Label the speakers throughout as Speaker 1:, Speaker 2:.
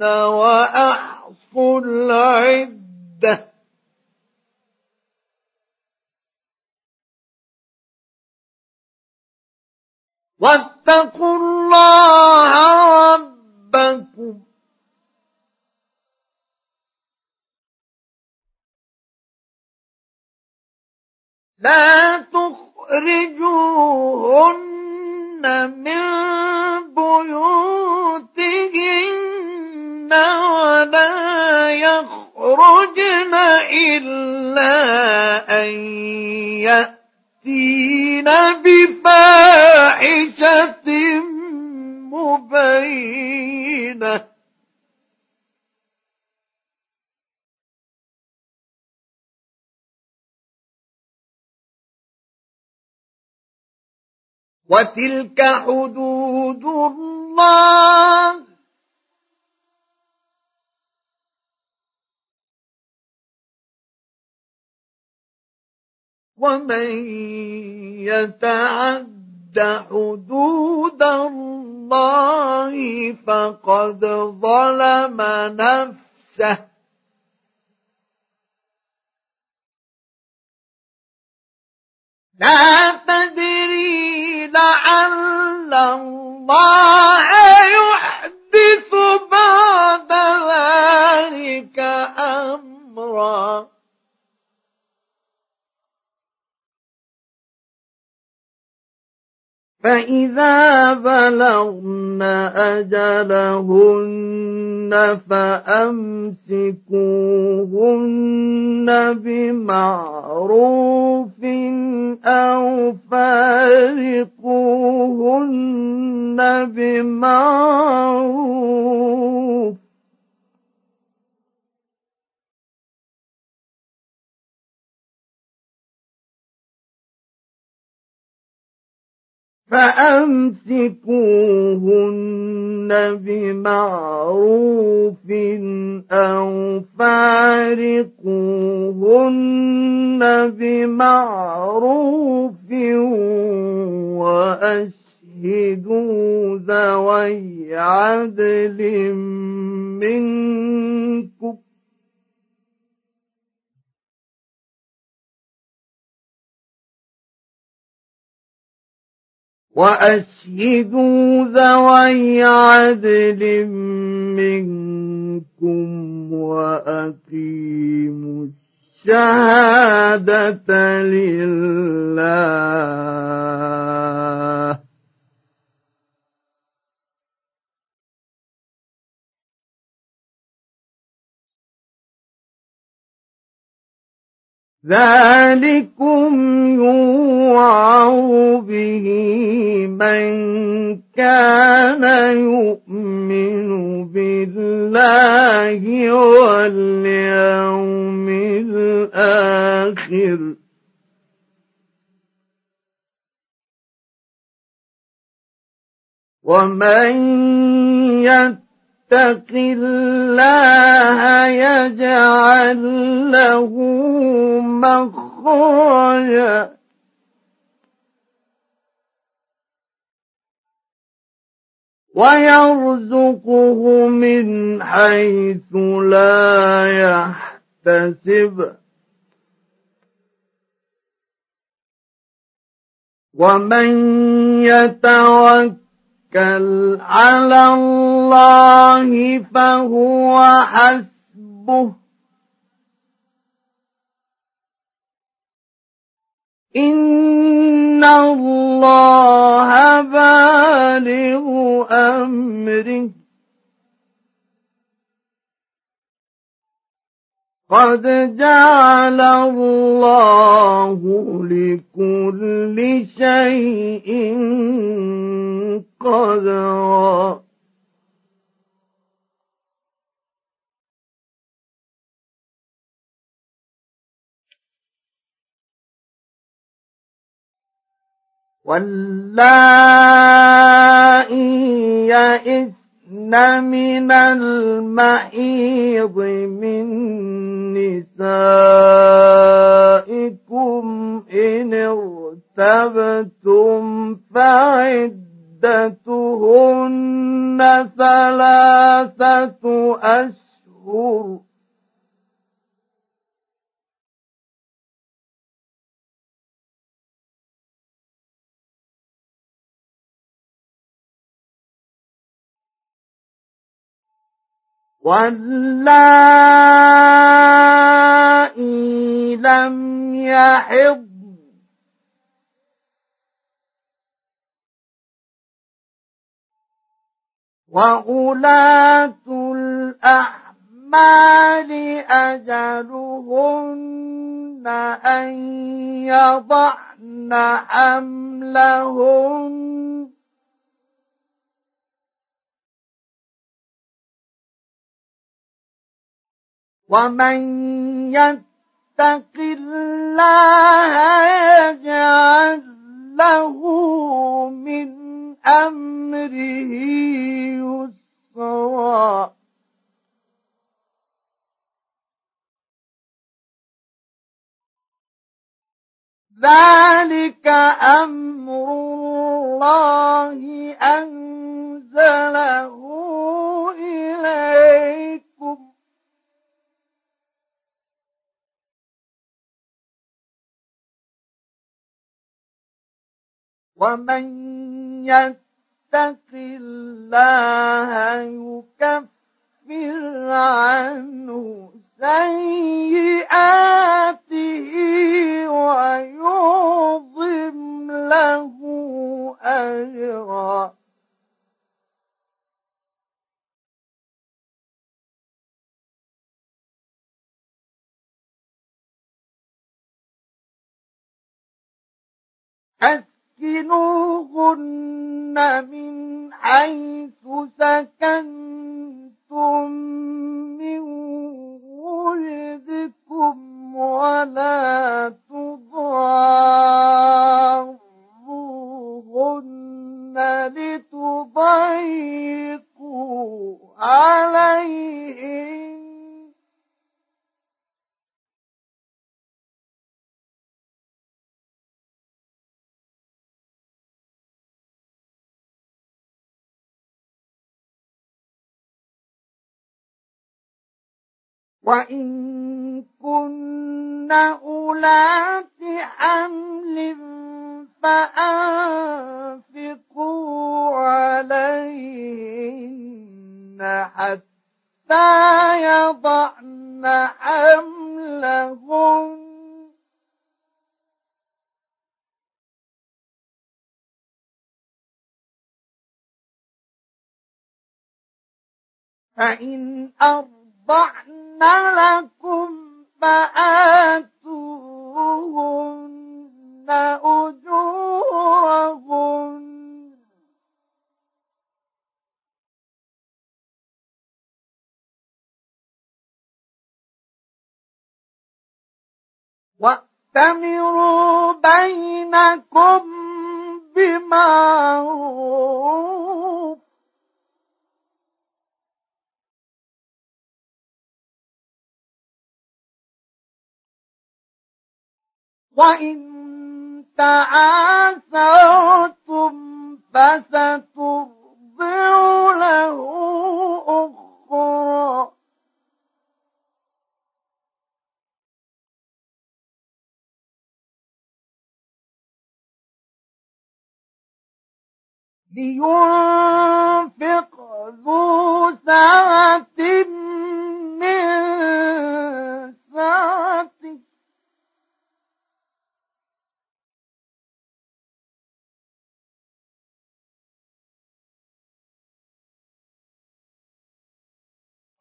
Speaker 1: الحد وأحصوا العدة واتقوا الله ربكم لا تخرجوهن من بيوتهن ولا يخرجن إلا أن يأتين بفاحشة مبينة وتلك حدود الله ومن يتعد حدود الله فقد ظلم نفسه لا تدري لعل الله يحدث بعد ذلك امرا فإذا بلغن أجلهن فأمسكوهن بمعروف أو فارقوهن بمعروف فامسكوهن بمعروف او فارقوهن بمعروف واشهدوا ذوي عدل منكم وأشهدوا ذوي عدل منكم وأقيموا الشهادة لله ذلكم يوم من كان يؤمن بالله واليوم الآخر ومن يتق الله يجعل له مخرجا ويرزقه من حيث لا يحتسب ومن يتوكل على الله فهو حسبه ان الله بالغ قدره قد جعل الله لكل شيء قدرا واللائي يئسن من المحيض من نسائكم إن ارتبتم فعدتهن ثلاثة أشهر واللائي لم يحض وغلاة الأحمال أجلهن أن يضعن حملهن ومن يتق الله يجعل له من امره يسرا ذلك امر الله انزله اليكم ومن يتق الله يكفر عنه سيئاته ويعظم له أجرا حتى سكنوهن من حيث سكنتم من وجدكم ولا تضاروهن لتضيقوا عليهم وإن كن أولات حمل فأنفقوا عليهن حتى يضعن حملهن فإن أرضعن لكم فآتوهن أجورهن وَأْتَمِرُوا بَيْنَكُم بِمَعْرُوفٍ وإن تعاثرتم فسترضع له أخرى لينفق ذو سعة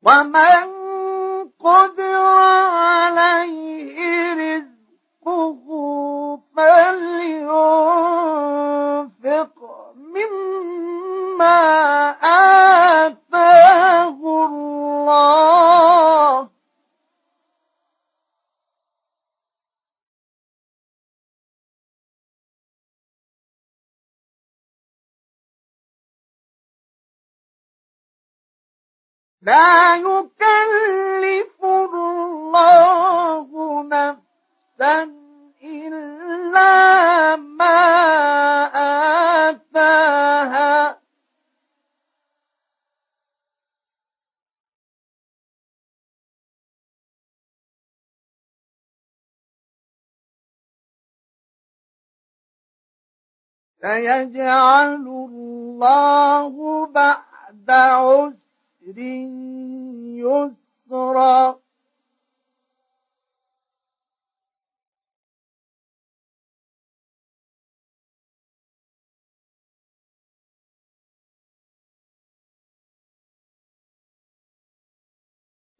Speaker 1: ومن قدر عليه رزقه فلينفق مما آه لا يكلف الله نفسا إلا ما آتاها سيجعل الله بعد عسر عسر يسرا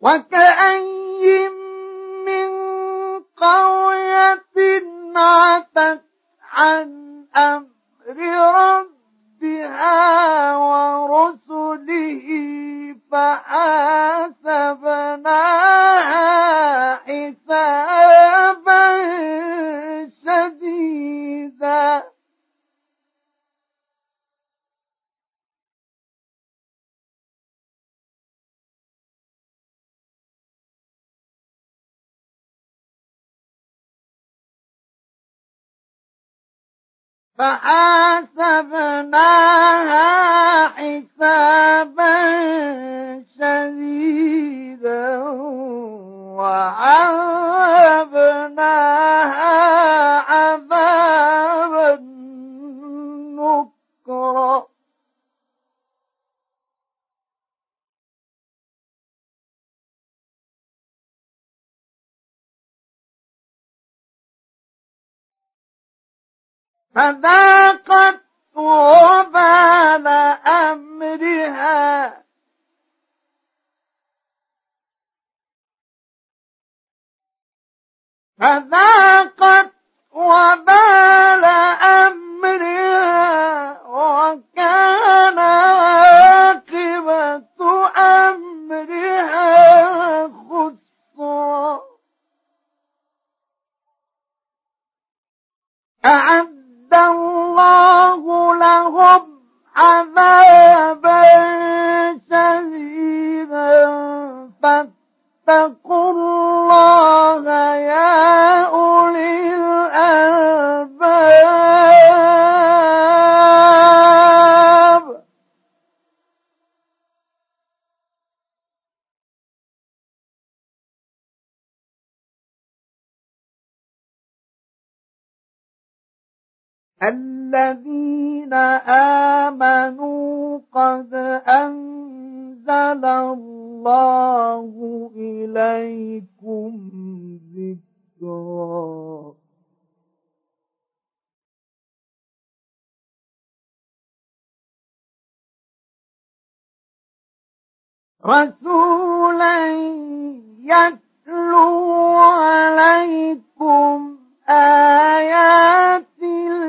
Speaker 1: وكأين من قرية عتت عن أمر ربها ورسله فآثبناها حسابا شديدا فحاسبناها حسابا شديدا وعذبناها عذابا نكرا فذاقت وبال أمرها فذاقت وبال أمرها وكان عاقبة أمرها خسرا الذين آمنوا قد أنزل الله إليكم ذكرا رسولا يتلو عليكم آيات الله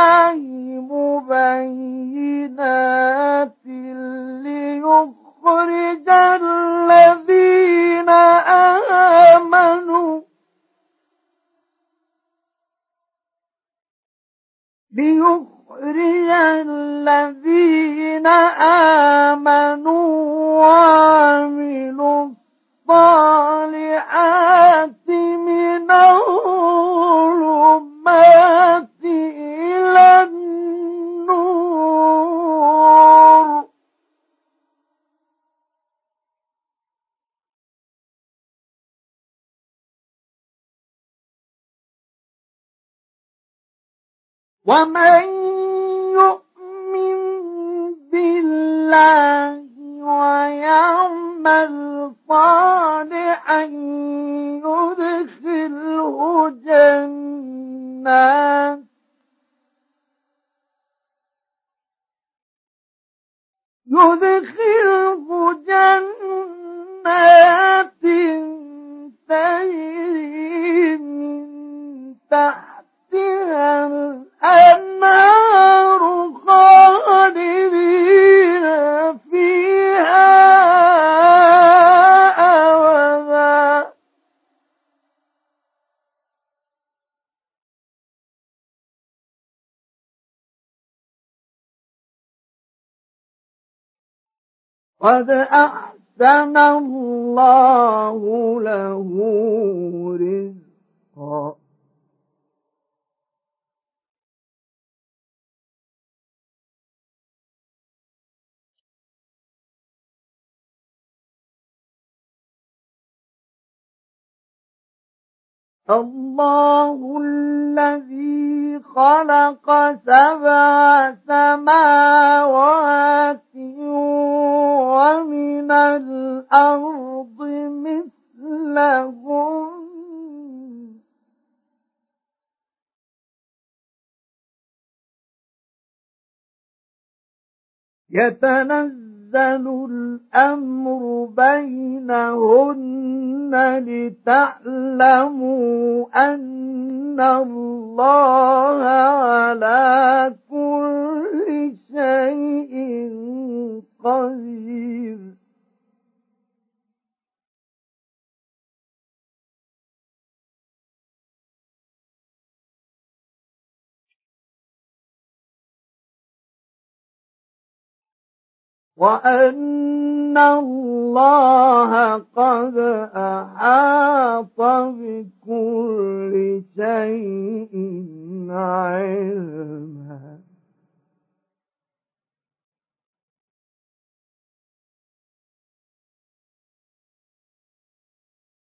Speaker 1: ومن يؤمن بالله ويعمل صالحا يدخله جنات يدخله جنات قد أحسن الله له رزقا الله الذي خلق سبع سماوات ومن الأرض مثلهم يتنزل يحزن الأمر بينهن لتعلموا أن الله على كل شيء قدير وأن الله قد أحاط بكل شيء علما